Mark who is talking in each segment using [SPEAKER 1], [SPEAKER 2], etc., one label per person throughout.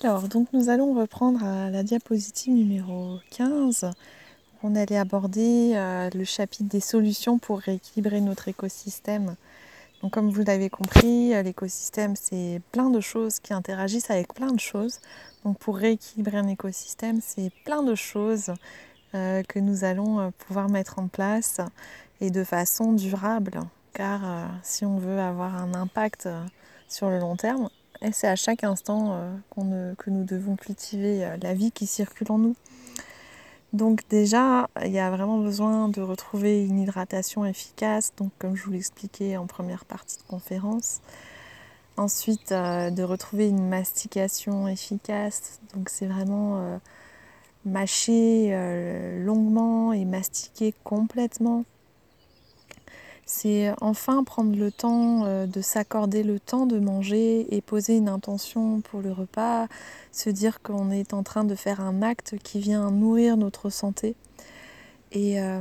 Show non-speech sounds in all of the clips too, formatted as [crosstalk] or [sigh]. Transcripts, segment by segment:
[SPEAKER 1] Alors, donc nous allons reprendre à la diapositive numéro 15. On allait aborder euh, le chapitre des solutions pour rééquilibrer notre écosystème. Donc comme vous l'avez compris, euh, l'écosystème c'est plein de choses qui interagissent avec plein de choses. Donc pour rééquilibrer un écosystème, c'est plein de choses euh, que nous allons pouvoir mettre en place et de façon durable. Car si on veut avoir un impact sur le long terme, et c'est à chaque instant euh, que nous devons cultiver euh, la vie qui circule en nous. Donc déjà, il y a vraiment besoin de retrouver une hydratation efficace, donc comme je vous l'expliquais en première partie de conférence. Ensuite, euh, de retrouver une mastication efficace, donc c'est vraiment mâcher longuement et mastiquer complètement c'est enfin prendre le temps euh, de s'accorder le temps de manger et poser une intention pour le repas, se dire qu'on est en train de faire un acte qui vient nourrir notre santé. Et euh,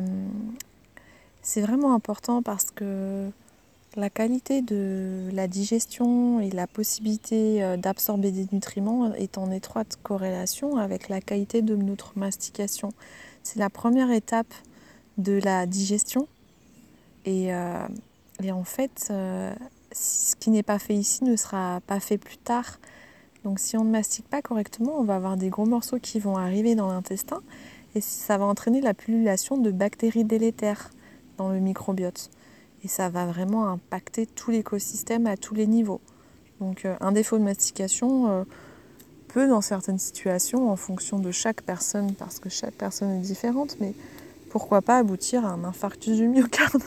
[SPEAKER 1] c'est vraiment important parce que la qualité de la digestion et la possibilité euh, d'absorber des nutriments est en étroite corrélation avec la qualité de notre mastication. C'est la première étape de la digestion euh, et, en fait, euh, ce qui n'est pas fait ici ne sera pas fait plus tard. Donc si on ne mastique pas correctement, on va avoir des gros morceaux qui vont arriver dans l'intestin et ça va entraîner la pullulation de bactéries délétères dans le microbiote. Et ça va vraiment impacter tout l'écosystème à tous les niveaux. Donc euh, un défaut de mastication peut dans certaines situations, en fonction de chaque personne, parce que chaque personne est différente, mais pourquoi pas aboutir à un infarctus du myocarde?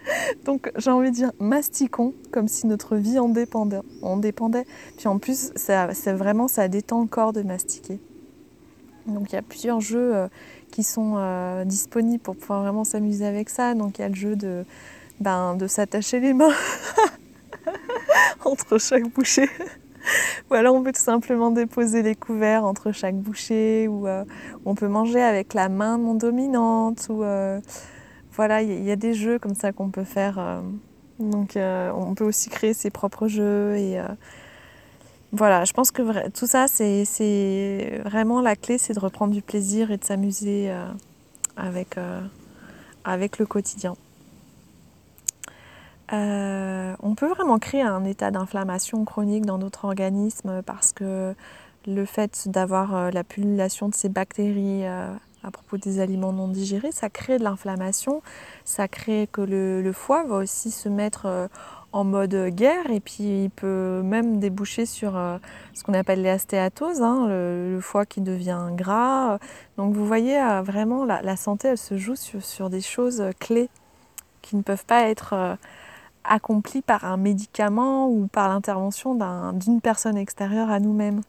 [SPEAKER 1] [laughs] Donc j'ai envie de dire mastiquons comme si notre vie en dépendait. Puis en plus, c'est vraiment ça détend le corps de mastiquer. Donc il y a plusieurs jeux euh, qui sont euh, disponibles pour pouvoir vraiment s'amuser avec ça. Donc il y a le jeu de, ben, de s'attacher les mains [laughs] entre chaque bouchée. ou alors on peut tout simplement déposer les couverts entre chaque bouchée, ou euh, on peut manger avec la main non dominante, ou voilà, il y, a des jeux comme ça qu'on peut faire. Euh, donc euh, on peut aussi créer ses propres jeux et euh, voilà, je pense que tout ça c'est vraiment la clé, c'est de reprendre du plaisir et de s'amuser avec, avec le quotidien. on peut vraiment créer un état d'inflammation chronique dans notre organisme parce que le fait d'avoir la pullulation de ces bactéries à propos des aliments non digérés, ça crée de l'inflammation, ça crée que le, foie va aussi se mettre euh, en mode guerre et puis il peut même déboucher sur euh, ce qu'on appelle les hein, le, foie qui devient gras. Donc vous voyez euh, vraiment la, santé elle se joue sur, des choses clés qui ne peuvent pas être accomplies par un médicament ou par l'intervention d'une personne extérieure à nous-mêmes.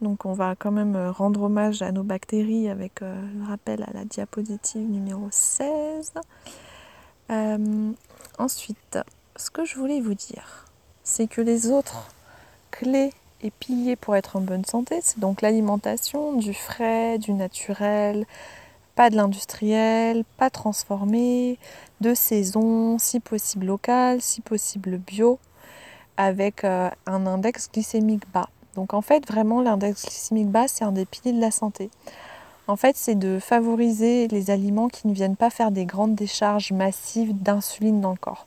[SPEAKER 1] Donc on va quand même euh, rendre hommage à nos bactéries avec euh, le rappel à la diapositive numéro 16. Euh, ensuite, ce que je voulais vous dire, c'est que les autres clés et piliers pour être en bonne santé, c'est donc l'alimentation, du frais, du naturel, pas de l'industriel, pas transformé, de saison, si possible local, si possible bio, avec un index glycémique bas. Donc en fait, vraiment, l'index glycémique bas, c'est un des piliers de la santé. En fait, c'est de favoriser les aliments qui ne viennent pas faire des grandes décharges massives d'insuline dans le corps.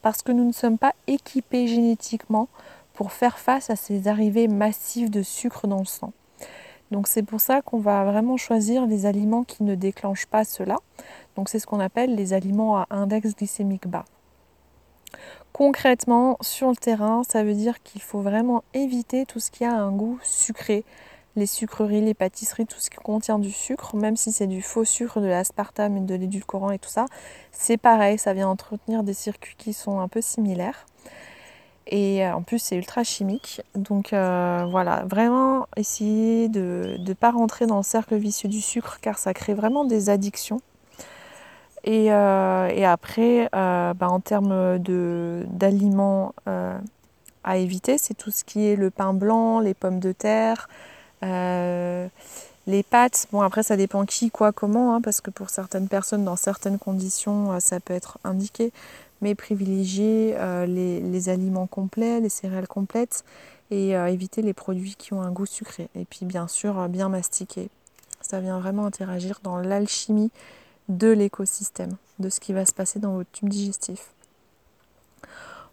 [SPEAKER 1] Parce que nous ne sommes pas équipés génétiquement pour faire face à ces arrivées massives de sucre dans le sang. Donc c'est pour ça qu'on va vraiment choisir les aliments qui ne déclenchent pas cela. Donc c'est ce qu'on appelle les aliments à index glycémique bas. Concrètement, sur le terrain, ça veut dire qu'il faut vraiment éviter tout ce qui a un goût sucré. Les sucreries, les pâtisseries, tout ce qui contient du sucre, même si c'est du faux sucre, de l'aspartame de l'édulcorant et tout ça, c'est pareil, ça vient entretenir des circuits qui sont un peu similaires. Et euh, en plus, c'est ultra chimique. Donc euh, voilà, vraiment essayer de ne pas rentrer dans le cercle vicieux du sucre car ça crée vraiment des addictions. Euh, et, après, euh, bah, en termes d'aliments euh, à éviter, c'est tout ce qui est le pain blanc, les pommes de terre, les pâtes. Bon, après, ça dépend qui, quoi, comment, hein, parce que pour certaines personnes, dans certaines conditions, ça peut être indiqué. mais privilégier les, aliments complets, les céréales complètes et éviter les produits qui ont un goût sucré. Et puis bien sûr, bien mastiquer. Ça vient vraiment interagir dans l'alchimie de l'écosystème, de ce qui va se passer dans votre tube digestif.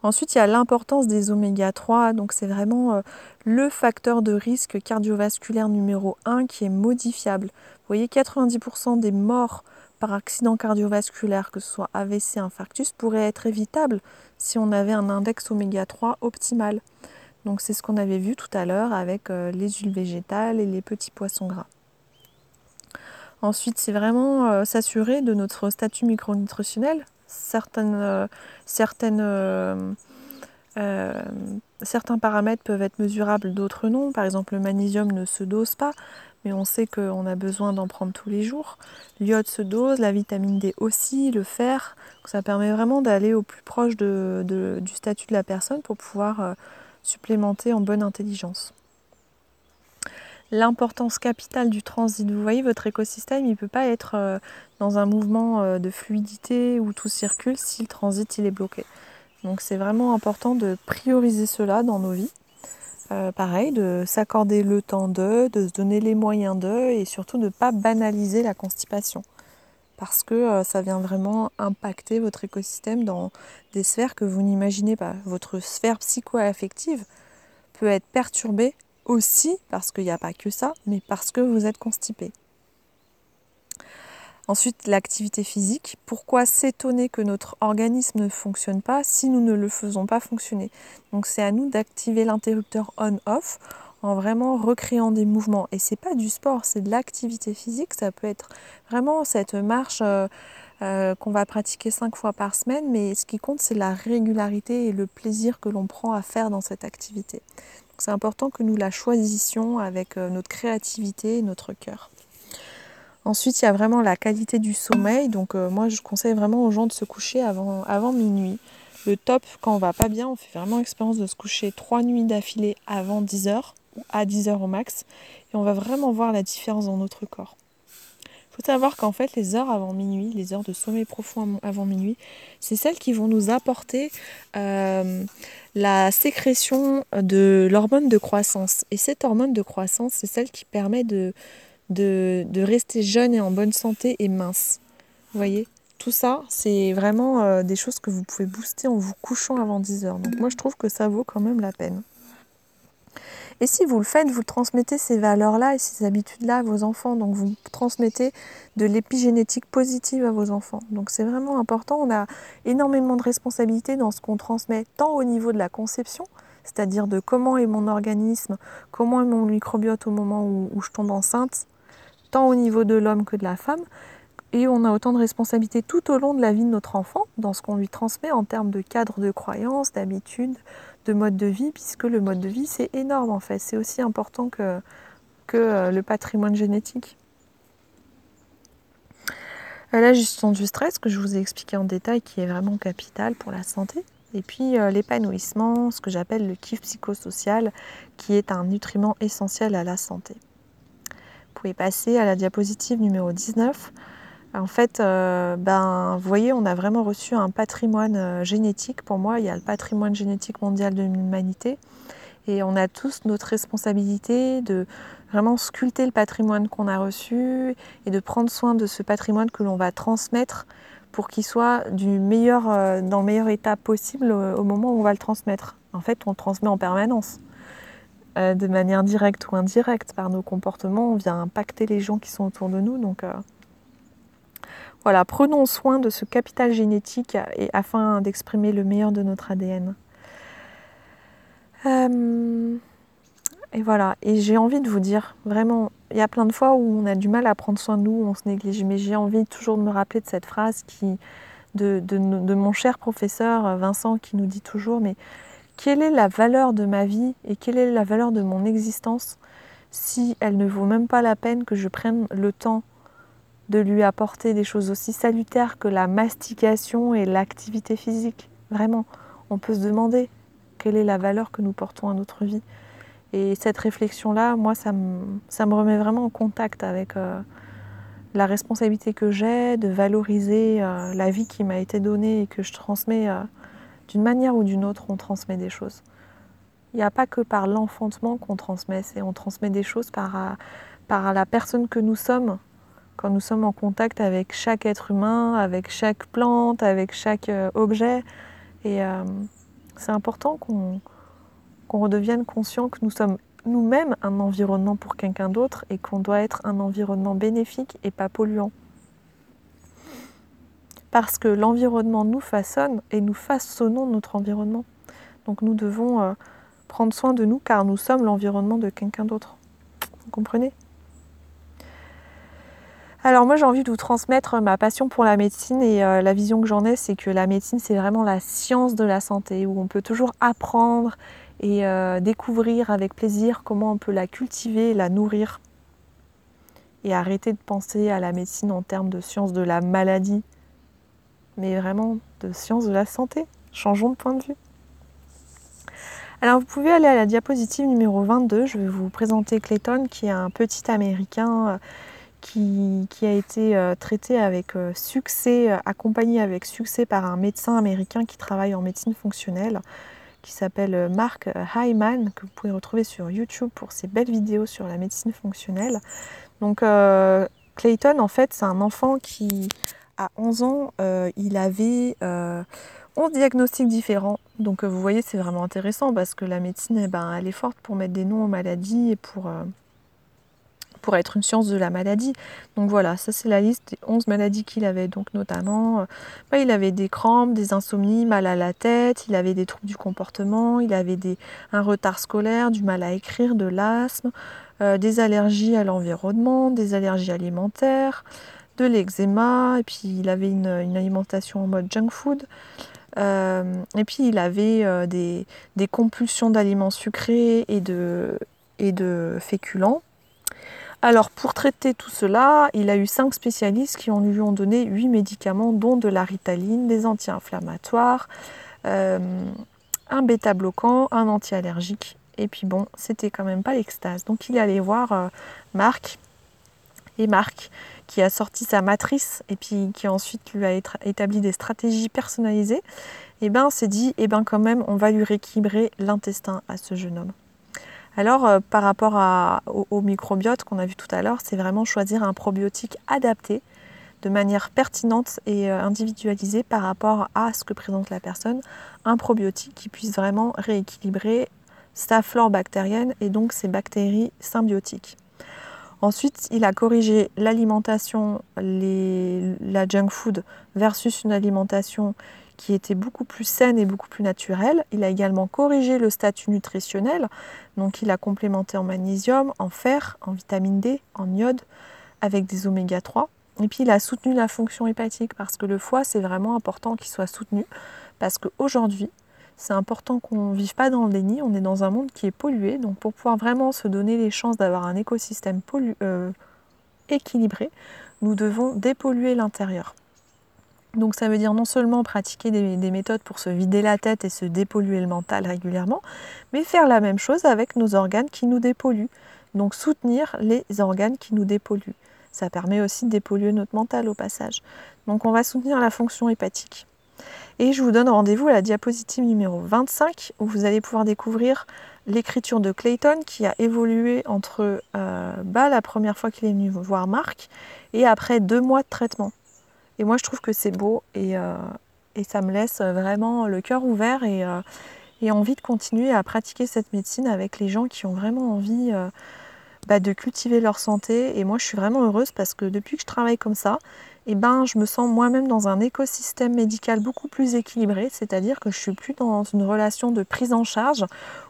[SPEAKER 1] Ensuite, il y a l'importance des oméga 3, donc c'est vraiment euh, le facteur de risque cardiovasculaire numéro 1 qui est modifiable. Vous voyez, 90% des morts par accident cardiovasculaire, que ce soit AVC, infarctus, pourraient être évitables si on avait un index oméga 3 optimal. Donc c'est ce qu'on avait vu tout à l'heure avec euh, les huiles végétales et les petits poissons gras. Ensuite, c'est vraiment euh, s'assurer de notre statut micronutritionnel. Euh, euh, certains paramètres peuvent être mesurables, d'autres non. Par exemple, le magnésium ne se dose pas, mais on sait qu'on a besoin d'en prendre tous les jours. L'iode se dose, la vitamine D aussi, le fer. ça permet vraiment d'aller au plus proche du statut de la personne pour pouvoir supplémenter en bonne intelligence l'importance capitale du transit. Vous voyez, votre écosystème, il ne peut pas être euh, dans un mouvement euh, de fluidité où tout circule si le transit il est bloqué. Donc c'est vraiment important de prioriser cela dans nos vies. Euh, pareil, de s'accorder le temps de, de se donner les moyens de, et surtout de ne pas banaliser la constipation. Parce que ça vient vraiment impacter votre écosystème dans des sphères que vous n'imaginez pas. Votre sphère psycho-affective peut être perturbée aussi parce qu'il n'y a pas que ça, mais parce que vous êtes constipé. Ensuite, l'activité physique. Pourquoi s'étonner que notre organisme ne fonctionne pas si nous ne le faisons pas fonctionner? Donc c'est à nous d'activer l'interrupteur on-off en vraiment recréant des mouvements. Et c'est pas du sport, c'est de l'activité physique. Ça peut être vraiment cette marche euh, euh, qu'on va pratiquer cinq fois par semaine, mais ce qui compte, c'est la régularité et le plaisir que l'on prend à faire dans cette activité. C'est important que nous la choisissions avec euh, notre créativité et notre cœur. Ensuite, il y a vraiment la qualité du sommeil. Donc euh, moi, je conseille vraiment aux gens de se coucher avant, minuit. Le top, quand on va pas bien, on fait vraiment l'expérience de se coucher trois nuits d'affilée avant 10h ou à 10h au max. Et on va vraiment voir la différence dans notre corps. Faut savoir qu'en fait, les heures avant minuit, les heures de sommeil profond avant minuit, c'est celles qui vont nous apporter euh, la sécrétion de l'hormone de croissance. Et cette hormone de croissance, c'est celle qui permet de, de, rester jeune et en bonne santé et mince. Vous voyez? Tout ça, c'est vraiment euh, des choses que vous pouvez booster en vous couchant avant 10 heures. Donc moi, je trouve que ça vaut quand même la peine. Et si vous le faites, vous transmettez ces valeurs-là et ces habitudes-là à vos enfants. Donc vous transmettez de l'épigénétique positive à vos enfants. Donc c'est vraiment important. On a énormément de responsabilités dans ce qu'on transmet, tant au niveau de la conception, c'est-à-dire de comment est mon organisme, comment est mon microbiote au moment où, je tombe enceinte, tant au niveau de l'homme que de la femme. Et on a autant de responsabilités tout au long de la vie de notre enfant, dans ce qu'on lui transmet en termes de cadre de croyance, d'habitude, de mode de vie, puisque le mode de vie, c'est énorme en fait. C'est aussi important que, que euh, le patrimoine génétique. Euh, la gestion du stress, que je vous ai expliqué en détail, qui est vraiment capital pour la santé. Et puis euh, l'épanouissement, ce que j'appelle le kiff psychosocial, qui est un nutriment essentiel à la santé. Vous pouvez passer à la diapositive numéro 19. En fait, euh, ben, vous voyez, on a vraiment reçu un patrimoine euh, génétique. Pour moi, il y a le patrimoine génétique mondial de l'humanité. Et on a tous notre responsabilité de vraiment sculpter le patrimoine qu'on a reçu et de prendre soin de ce patrimoine que l'on va transmettre pour qu'il soit du meilleur, euh, dans le meilleur état possible au moment où on va le transmettre. En fait, on le transmet en permanence. de manière directe ou indirecte, par nos comportements, on vient impacter les gens qui sont autour de nous. Donc, voilà, prenons soin de ce capital génétique et, afin d'exprimer le meilleur de notre ADN. Euh, et voilà, et j'ai envie de vous dire, vraiment, il y a plein de fois où on a du mal à prendre soin de nous, on se néglige, mais j'ai envie toujours de me rappeler de cette phrase qui, de, de, mon cher professeur Vincent qui nous dit toujours, mais quelle est la valeur de ma vie et quelle est la valeur de mon existence si elle ne vaut même pas la peine que je prenne le temps de lui apporter des choses aussi salutaires que la mastication et l'activité physique. Vraiment, on peut se demander quelle est la valeur que nous portons à notre vie. Et cette réflexion-là, moi, ça me, remet vraiment en contact avec, euh, la responsabilité que j'ai de valoriser euh, la vie qui m'a été donnée et que je transmets euh, d'une manière ou d'une autre, on transmet des choses. Il n'y a pas que par l'enfantement qu'on transmet, c'est on transmet des choses par la personne que nous sommes, quand nous sommes en contact avec chaque être humain, avec chaque plante, avec chaque objet. Et c'est important qu'on redevienne conscient que nous sommes nous-mêmes un environnement pour quelqu'un d'autre et qu'on doit être un environnement bénéfique et pas polluant. Parce que l'environnement nous façonne et nous façonnons notre environnement. Donc nous devons euh, prendre soin de nous car nous sommes l'environnement de quelqu'un d'autre. Vous comprenez? Alors moi j'ai envie de vous transmettre ma passion pour la médecine et euh, la vision que j'en ai c'est que la médecine c'est vraiment la science de la santé où on peut toujours apprendre et euh, découvrir avec plaisir comment on peut la cultiver, la nourrir et arrêter de penser à la médecine en termes de science de la maladie, mais vraiment de science de la santé. Changeons de point de vue. Alors vous pouvez aller à la diapositive numéro 22, je vais vous présenter Clayton qui est un petit Américain euh, qui, a été euh, traité avec succès, accompagné avec succès par un médecin américain qui travaille en médecine fonctionnelle qui s'appelle euh, Mark Hyman, que vous pouvez retrouver sur YouTube pour ses belles vidéos sur la médecine fonctionnelle. Donc euh, Clayton, en fait, c'est un enfant qui, à 11 ans, euh, il avait 11 diagnostics différents. Donc vous voyez, c'est vraiment intéressant parce que la médecine, eh ben, elle est forte pour mettre des noms aux maladies et pour pour être une science de la maladie. Donc voilà, ça c'est la liste des 11 maladies qu'il avait. Donc notamment, euh, bah, il avait des crampes, des insomnies, mal à la tête, il avait des troubles du comportement, il avait des, un retard scolaire, du mal à écrire, de l'asthme, euh, des allergies à l'environnement, des allergies alimentaires, de l'eczéma, et puis il avait une, alimentation en mode junk food. Euh, et puis il avait des, compulsions d'aliments sucrés et de, et de féculents. Alors pour traiter tout cela, il a eu cinq spécialistes qui lui ont donné huit médicaments, dont de la ritaline, des anti-inflammatoires, euh, un bêta-bloquant, un anti-allergique. Et puis bon, c'était quand même pas l'extase. Donc il est allé voir euh, Marc et Marc qui a sorti sa matrice et puis qui ensuite lui a établi des stratégies personnalisées. Et ben s'est dit, et eh ben quand même, on va lui rééquilibrer l'intestin à ce jeune homme. Alors euh, par rapport au, microbiote qu'on a vu tout à l'heure, c'est vraiment choisir un probiotique adapté de manière pertinente et euh, individualisée par rapport à ce que présente la personne, un probiotique qui puisse vraiment rééquilibrer sa flore bactérienne et donc ses bactéries symbiotiques. Ensuite, il a corrigé l'alimentation, la junk food versus une alimentation qui était beaucoup plus saine et beaucoup plus naturelle. Il a également corrigé le statut nutritionnel, donc il a complémenté en magnésium, en fer, en vitamine D, en iode, avec des oméga 3. Et puis il a soutenu la fonction hépatique parce que le foie, c'est vraiment important qu'il soit soutenu. Parce qu'aujourd'hui, c'est important qu'on ne vive pas dans le déni, on est dans un monde qui est pollué. Donc pour pouvoir vraiment se donner les chances d'avoir un écosystème euh, équilibré, nous devons dépolluer l'intérieur. Donc ça veut dire non seulement pratiquer des, méthodes pour se vider la tête et se dépolluer le mental régulièrement, mais faire la même chose avec nos organes qui nous dépolluent. Donc soutenir les organes qui nous dépolluent. Ça permet aussi de dépolluer notre mental au passage. Donc on va soutenir la fonction hépatique. Et je vous donne rendez-vous à la diapositive numéro 25 où vous allez pouvoir découvrir l'écriture de Clayton qui a évolué entre euh, bah, la première fois qu'il est venu voir Marc et après deux mois de traitement. Et moi, je trouve que c'est beau et, euh, ça me laisse vraiment le cœur ouvert euh, et, envie de continuer à pratiquer cette médecine avec les gens qui ont vraiment envie euh, bah, de cultiver leur santé. Et moi, je suis vraiment heureuse parce que depuis que je travaille comme ça, eh ben, je me sens moi-même dans un écosystème médical beaucoup plus équilibré, c'est-à-dire que je suis plus dans une relation de prise en charge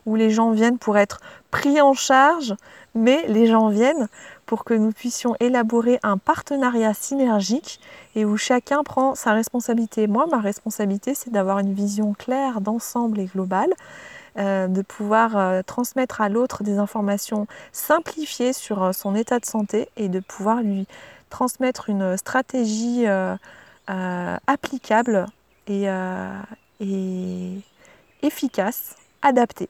[SPEAKER 1] où les gens viennent pour être pris en charge, mais les gens viennent pour que nous puissions élaborer un partenariat synergique et où chacun prend sa responsabilité. Moi, ma responsabilité, c'est d'avoir une vision claire d'ensemble et globale, euh, de pouvoir euh, transmettre à l'autre des informations simplifiées sur euh, son état de santé et de pouvoir lui transmettre une stratégie applicable et, efficace, adaptée.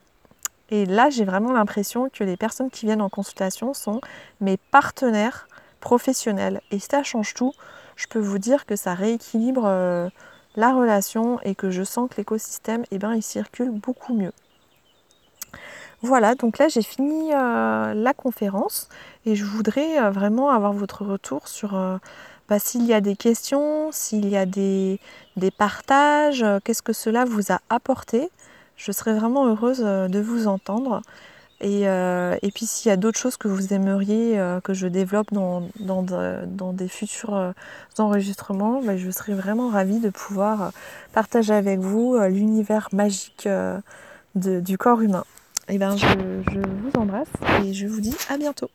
[SPEAKER 1] Et là, j'ai vraiment l'impression que les personnes qui viennent en consultation sont mes partenaires professionnel. Et ça change tout. Je peux vous dire que ça rééquilibre la relation et que je sens que l'écosystème, eh ben, il circule beaucoup mieux. Voilà, donc là j'ai fini la conférence et je voudrais vraiment avoir votre retour sur bah, s'il y a des questions, s'il y a des, partages, euh, qu'est-ce que cela vous a apporté. Je serais vraiment heureuse euh, de vous entendre. Et, euh, puis s'il y a d'autres choses que vous aimeriez que je développe dans, des futurs enregistrements, bah, je serais vraiment ravie de pouvoir partager avec vous l'univers magique du corps humain. Et eh bien je, je vous embrasse et je vous dis à bientôt.